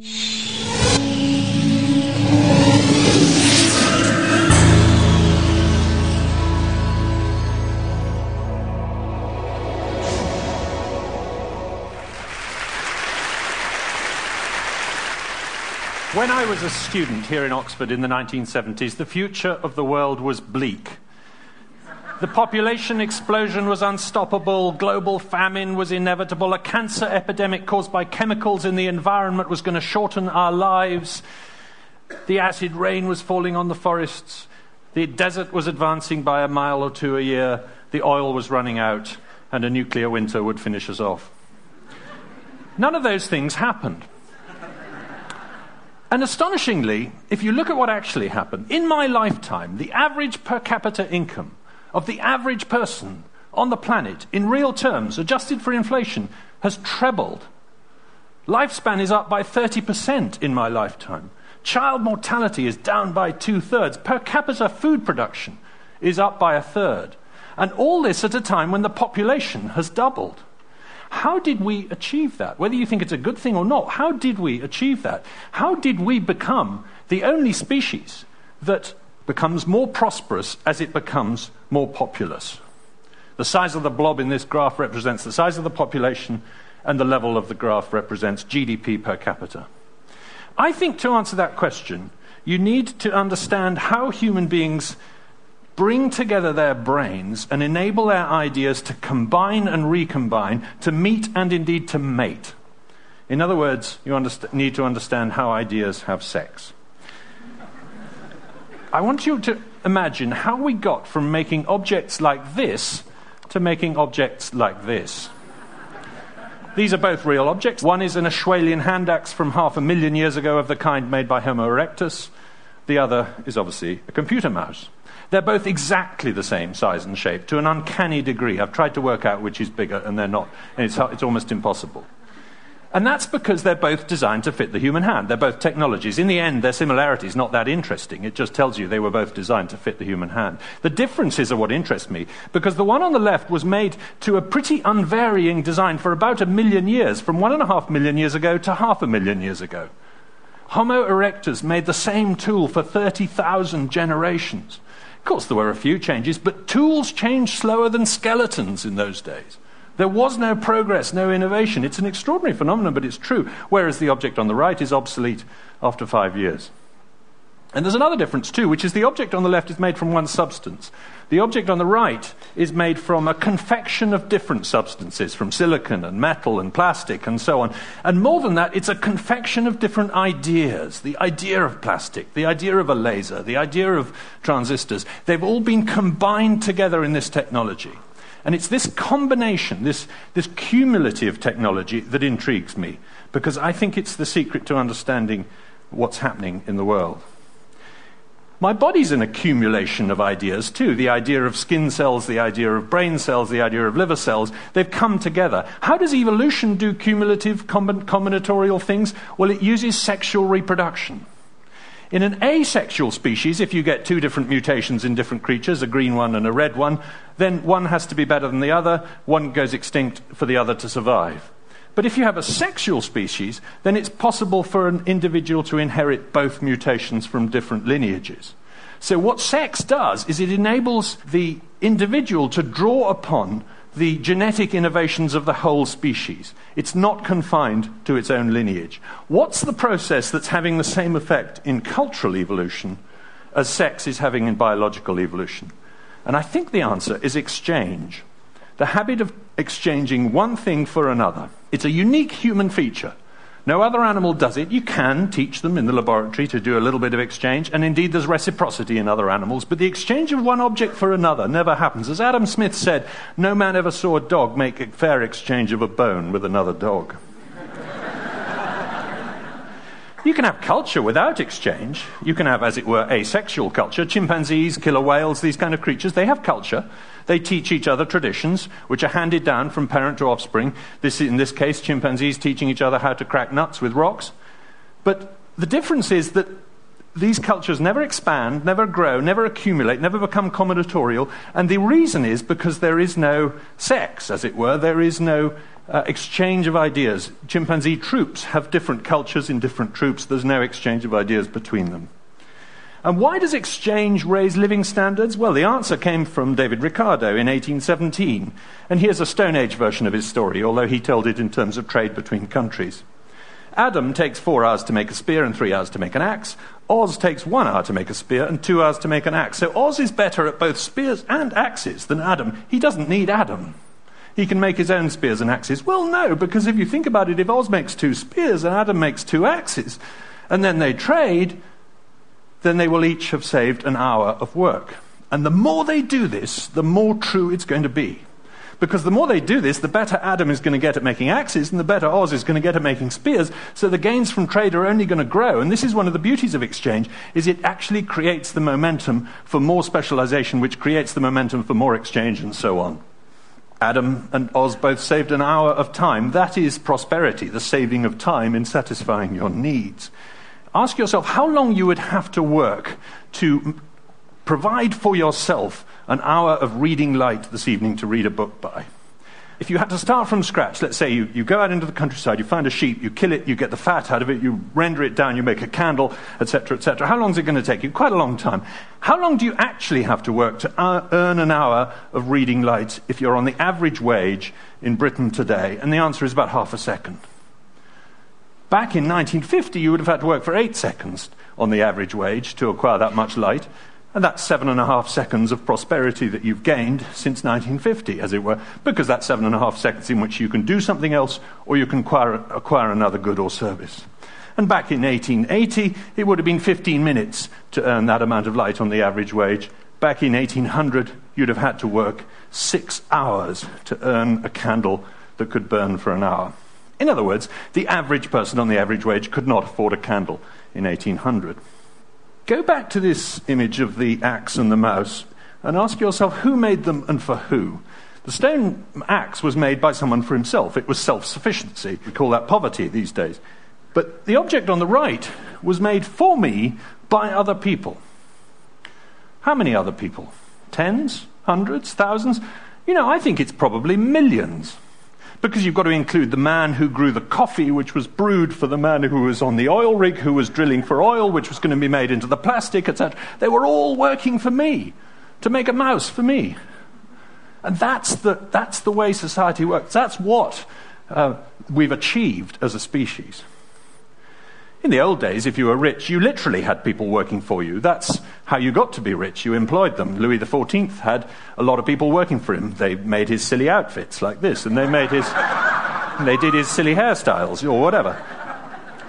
When I was a student here in Oxford in the 1970s, the future of the world was bleak. The population explosion was unstoppable, global famine was inevitable, a cancer epidemic caused by chemicals in the environment was going to shorten our lives, the acid rain was falling on the forests, the desert was advancing by a mile or two a year, the oil was running out, and a nuclear winter would finish us off. None of those things happened. And astonishingly, if you look at what actually happened, in my lifetime, the average per capita income of the average person on the planet, in real terms, adjusted for inflation, has trebled. Lifespan is up by 30% in my lifetime. Child mortality is down by two thirds. Per capita food production is up by a third. And all this at a time when the population has doubled. How did we achieve that? Whether you think it's a good thing or not, how did we achieve that? How did we become the only species that becomes more prosperous as it becomes more populous? The size of the blob in this graph represents the size of the population, and the level of the graph represents GDP per capita. I think to answer that question, you need to understand how human beings bring together their brains and enable their ideas to combine and recombine, to meet and indeed to mate. In other words, you need to understand how ideas have sex. I want you to imagine how we got from making objects like this to making objects like this. These are both real objects. One is an Acheulean hand axe from half a million years ago of the kind made by Homo erectus. The other is obviously a computer mouse. They're both exactly the same size and shape to an uncanny degree. I've tried to work out which is bigger, and they're not. And it's, it's almost impossible. And that's because they're both designed to fit the human hand. They're both technologies. In the end, their similarity is not that interesting. It just tells you they were both designed to fit the human hand. The differences are what interest me, because the one on the left was made to a pretty unvarying design for about a million years, from one and a half million years ago to half a million years ago. Homo erectus made the same tool for 30,000 generations. Of course, there were a few changes, but tools changed slower than skeletons in those days. There was no progress, no innovation. It's an extraordinary phenomenon, but it's true, whereas the object on the right is obsolete after five years. And there's another difference too, which is the object on the left is made from one substance. The object on the right is made from a confection of different substances, from silicon and metal and plastic and so on. And more than that, it's a confection of different ideas. The idea of plastic, the idea of a laser, the idea of transistors. They've all been combined together in this technology. And it's this combination, this, this cumulative technology that intrigues me, because I think it's the secret to understanding what's happening in the world. My body's an accumulation of ideas too. The idea of skin cells, the idea of brain cells, the idea of liver cells, they've come together. How does evolution do cumulative combinatorial things? Well, it uses sexual reproduction. In an asexual species, if you get two different mutations in different creatures, a green one and a red one, then one has to be better than the other, one goes extinct for the other to survive. But if you have a sexual species, then it's possible for an individual to inherit both mutations from different lineages. So, what sex does is it enables the individual to draw upon the genetic innovations of the whole species. It's not confined to its own lineage. What's the process that's having the same effect in cultural evolution as sex is having in biological evolution? And I think the answer is exchange. The habit of exchanging one thing for another. It's a unique human feature. No other animal does it. You can teach them in the laboratory to do a little bit of exchange, and indeed there's reciprocity in other animals, but the exchange of one object for another never happens. As Adam Smith said, no man ever saw a dog make a fair exchange of a bone with another dog. You can have culture without exchange. You can have, as it were, asexual culture. Chimpanzees, killer whales, these kind of creatures, they have culture. They teach each other traditions, which are handed down from parent to offspring. This, in this case, chimpanzees teaching each other how to crack nuts with rocks. But the difference is that these cultures never expand, never grow, never accumulate, never become combinatorial. And the reason is because there is no sex, as it were. There is no uh, exchange of ideas. Chimpanzee troops have different cultures in different troops. There's no exchange of ideas between them. And why does exchange raise living standards? Well, the answer came from David Ricardo in 1817. And here's a Stone Age version of his story, although he told it in terms of trade between countries. Adam takes four hours to make a spear and three hours to make an axe. Oz takes one hour to make a spear and two hours to make an axe. So Oz is better at both spears and axes than Adam. He doesn't need Adam. He can make his own spears and axes. Well, no, because if you think about it, if Oz makes two spears and Adam makes two axes, and then they trade, then they will each have saved an hour of work. And the more they do this, the more true it's going to be. Because the more they do this, the better Adam is going to get at making axes, and the better Oz is going to get at making spears. So the gains from trade are only going to grow. And this is one of the beauties of exchange, is it actually creates the momentum for more specialization, which creates the momentum for more exchange and so on. Adam and Oz both saved an hour of time. That is prosperity, the saving of time in satisfying your needs ask yourself how long you would have to work to provide for yourself an hour of reading light this evening to read a book by. If you had to start from scratch, let's say you, you go out into the countryside, you find a sheep, you kill it, you get the fat out of it, you render it down, you make a candle, etc., etc. How long is it going to take you? Quite a long time. How long do you actually have to work to uh, earn an hour of reading light if you're on the average wage in Britain today? And the answer is about half a second. Back in 1950, you would have had to work for eight seconds on the average wage to acquire that much light. And that's seven and a half seconds of prosperity that you've gained since 1950, as it were, because that's seven and a half seconds in which you can do something else or you can acquire, acquire another good or service. And back in 1880, it would have been 15 minutes to earn that amount of light on the average wage. Back in 1800, you'd have had to work six hours to earn a candle that could burn for an hour. In other words, the average person on the average wage could not afford a candle in 1800. Go back to this image of the axe and the mouse and ask yourself who made them and for who. The stone axe was made by someone for himself. It was self sufficiency. We call that poverty these days. But the object on the right was made for me by other people. How many other people? Tens? Hundreds? Thousands? You know, I think it's probably millions because you've got to include the man who grew the coffee, which was brewed for the man who was on the oil rig, who was drilling for oil, which was going to be made into the plastic, etc. They were all working for me to make a mouse for me. And that's the, that's the way society works. That's what uh, we've achieved as a species. In the old days, if you were rich, you literally had people working for you. That's how you got to be rich. You employed them. Louis XIV had a lot of people working for him. They made his silly outfits like this, and they made his, they did his silly hairstyles or whatever.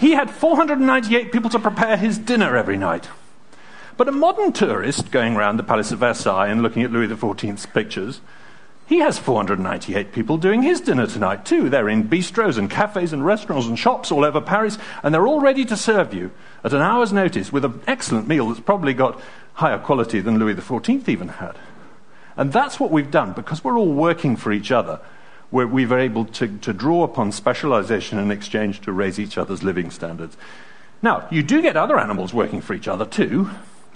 He had 498 people to prepare his dinner every night. But a modern tourist going around the Palace of Versailles and looking at Louis XIV's pictures he has 498 people doing his dinner tonight, too. They're in bistros and cafes and restaurants and shops all over Paris, and they're all ready to serve you at an hour's notice with an excellent meal that's probably got higher quality than Louis XIV even had. And that's what we've done because we're all working for each other. Where we're able to, to draw upon specialization and exchange to raise each other's living standards. Now, you do get other animals working for each other too.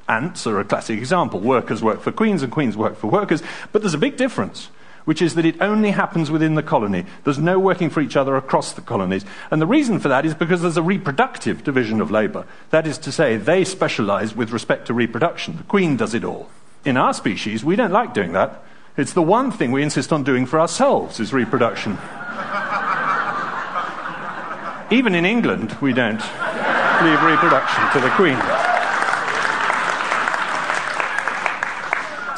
Ants are a classic example. Workers work for queens and queens work for workers, but there's a big difference which is that it only happens within the colony. There's no working for each other across the colonies. And the reason for that is because there's a reproductive division of labor. That is to say, they specialize with respect to reproduction. The queen does it all. In our species, we don't like doing that. It's the one thing we insist on doing for ourselves is reproduction. Even in England, we don't leave reproduction to the queen.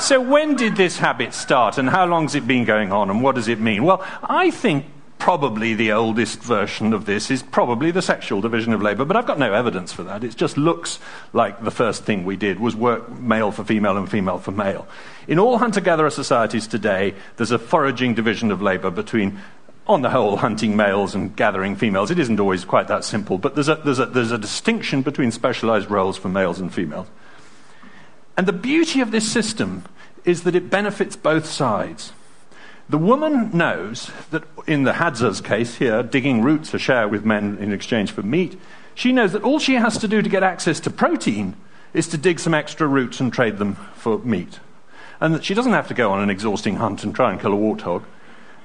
So, when did this habit start, and how long has it been going on, and what does it mean? Well, I think probably the oldest version of this is probably the sexual division of labor, but I've got no evidence for that. It just looks like the first thing we did was work male for female and female for male. In all hunter gatherer societies today, there's a foraging division of labor between on the whole, hunting males and gathering females. It isn't always quite that simple, but there's a, there's a, there's a distinction between specialized roles for males and females. And the beauty of this system is that it benefits both sides. The woman knows that in the Hadza's case here, digging roots a share with men in exchange for meat, she knows that all she has to do to get access to protein is to dig some extra roots and trade them for meat. And that she doesn't have to go on an exhausting hunt and try and kill a warthog.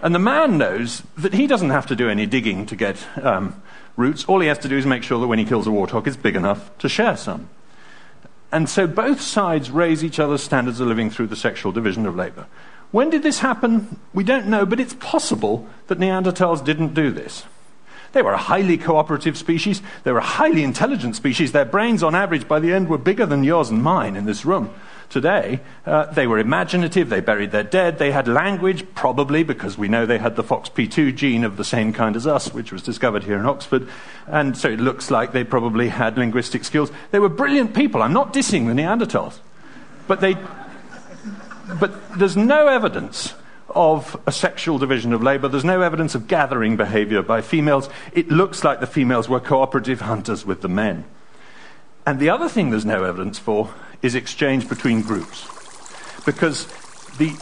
And the man knows that he doesn't have to do any digging to get um, roots. All he has to do is make sure that when he kills a warthog, it's big enough to share some. And so both sides raise each other's standards of living through the sexual division of labor. When did this happen? We don't know, but it's possible that Neanderthals didn't do this. They were a highly cooperative species. They were a highly intelligent species. Their brains, on average, by the end, were bigger than yours and mine in this room today. Uh, they were imaginative, they buried their dead, they had language, probably because we know they had the FOXP2 gene of the same kind as us, which was discovered here in Oxford. And so it looks like they probably had linguistic skills. They were brilliant people. I'm not dissing the Neanderthals. But, they, but there's no evidence of a sexual division of labor. There's no evidence of gathering behavior by females. It looks like the females were cooperative hunters with the men. And the other thing there's no evidence for is exchange between groups. Because the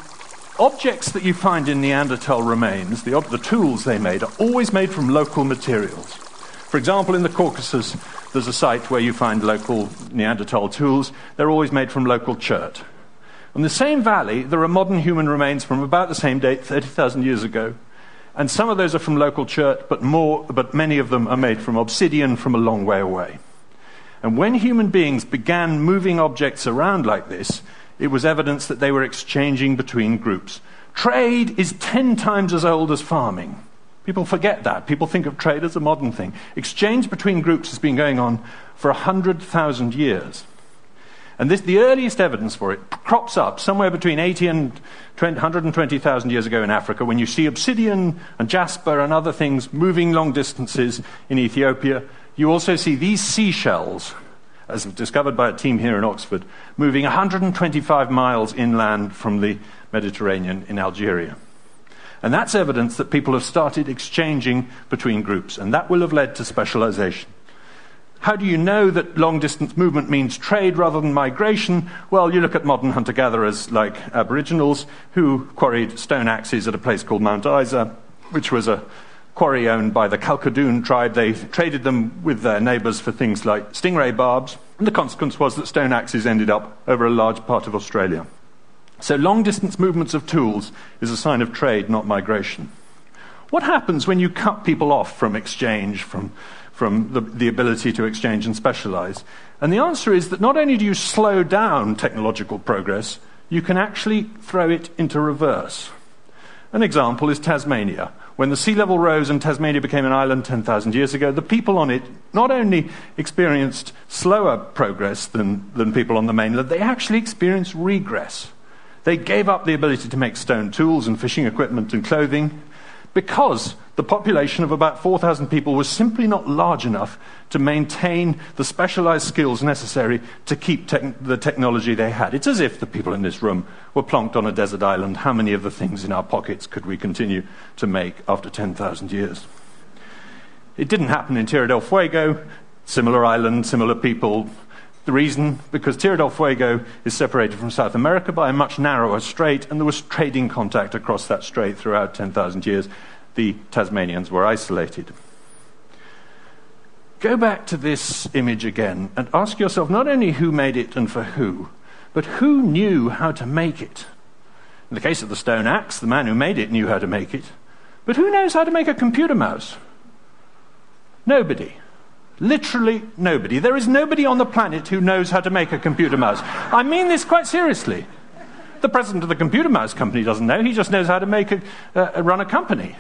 objects that you find in Neanderthal remains, the, the tools they made, are always made from local materials. For example, in the Caucasus, there's a site where you find local Neanderthal tools. They're always made from local chert. In the same valley, there are modern human remains from about the same date, 30,000 years ago. And some of those are from local chert, but, more, but many of them are made from obsidian from a long way away. And when human beings began moving objects around like this, it was evidence that they were exchanging between groups. Trade is 10 times as old as farming. People forget that. People think of trade as a modern thing. Exchange between groups has been going on for 100,000 years. And this, the earliest evidence for it crops up somewhere between 80 and 20, 120,000 years ago in Africa when you see obsidian and jasper and other things moving long distances in Ethiopia you also see these seashells, as discovered by a team here in Oxford, moving 125 miles inland from the Mediterranean in Algeria. And that's evidence that people have started exchanging between groups, and that will have led to specialization. How do you know that long distance movement means trade rather than migration? Well, you look at modern hunter gatherers like Aboriginals who quarried stone axes at a place called Mount Isa, which was a quarry owned by the Kalkadoon tribe. They traded them with their neighbours for things like stingray barbs, and the consequence was that stone axes ended up over a large part of Australia. So, long distance movements of tools is a sign of trade, not migration. What happens when you cut people off from exchange, from, from the, the ability to exchange and specialize? And the answer is that not only do you slow down technological progress, you can actually throw it into reverse. An example is Tasmania. When the sea level rose and Tasmania became an island 10,000 years ago, the people on it not only experienced slower progress than, than people on the mainland, they actually experienced regress. They gave up the ability to make stone tools and fishing equipment and clothing because the population of about 4,000 people was simply not large enough to maintain the specialized skills necessary to keep te- the technology they had. It's as if the people in this room were plonked on a desert island. How many of the things in our pockets could we continue to make after 10,000 years? It didn't happen in Tierra del Fuego, similar island, similar people. The reason, because Tierra del Fuego is separated from South America by a much narrower strait, and there was trading contact across that strait throughout 10,000 years the Tasmanians were isolated. Go back to this image again and ask yourself not only who made it and for who, but who knew how to make it. In the case of the stone axe, the man who made it knew how to make it. But who knows how to make a computer mouse? Nobody. Literally nobody. There is nobody on the planet who knows how to make a computer mouse. I mean this quite seriously. The president of the computer mouse company doesn't know, he just knows how to make a, uh, run a company.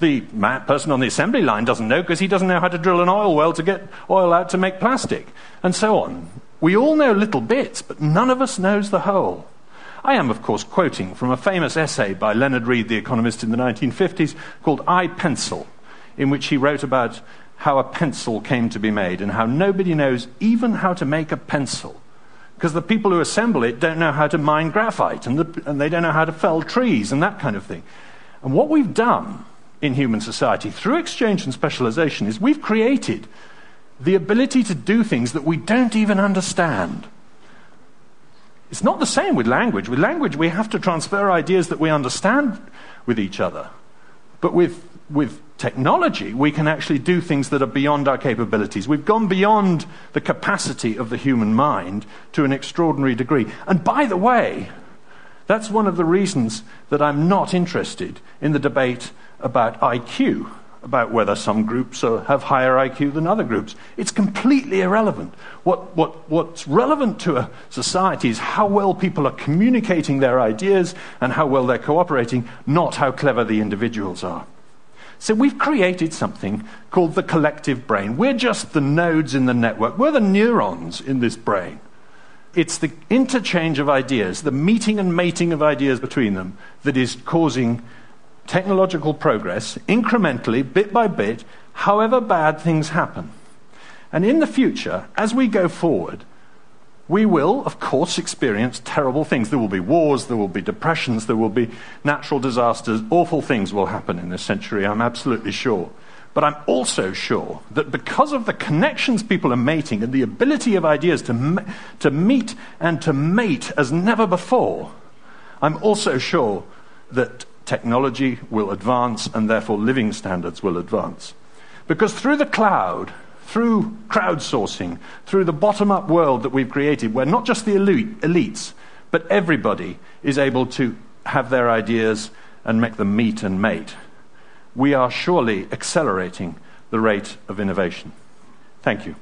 The person on the assembly line doesn't know because he doesn't know how to drill an oil well to get oil out to make plastic, and so on. We all know little bits, but none of us knows the whole. I am, of course, quoting from a famous essay by Leonard Read, the economist in the 1950s, called I Pencil, in which he wrote about how a pencil came to be made and how nobody knows even how to make a pencil. Because the people who assemble it don't know how to mine graphite and, the, and they don't know how to fell trees and that kind of thing. And what we've done in human society through exchange and specialization is we've created the ability to do things that we don't even understand. It's not the same with language. With language, we have to transfer ideas that we understand with each other. But with, with technology, we can actually do things that are beyond our capabilities. We've gone beyond the capacity of the human mind to an extraordinary degree. And by the way, That's one of the reasons that I'm not interested in the debate about IQ, about whether some groups are, have higher IQ than other groups. It's completely irrelevant. What, what, what's relevant to a society is how well people are communicating their ideas and how well they're cooperating, not how clever the individuals are. So we've created something called the collective brain. We're just the nodes in the network, we're the neurons in this brain. It's the interchange of ideas, the meeting and mating of ideas between them, that is causing technological progress incrementally, bit by bit, however bad things happen. And in the future, as we go forward, we will, of course, experience terrible things. There will be wars, there will be depressions, there will be natural disasters. Awful things will happen in this century, I'm absolutely sure. But I'm also sure that because of the connections people are making and the ability of ideas to, to meet and to mate as never before, I'm also sure that technology will advance and therefore living standards will advance. Because through the cloud, through crowdsourcing, through the bottom up world that we've created, where not just the elite, elites, but everybody is able to have their ideas and make them meet and mate we are surely accelerating the rate of innovation. Thank you.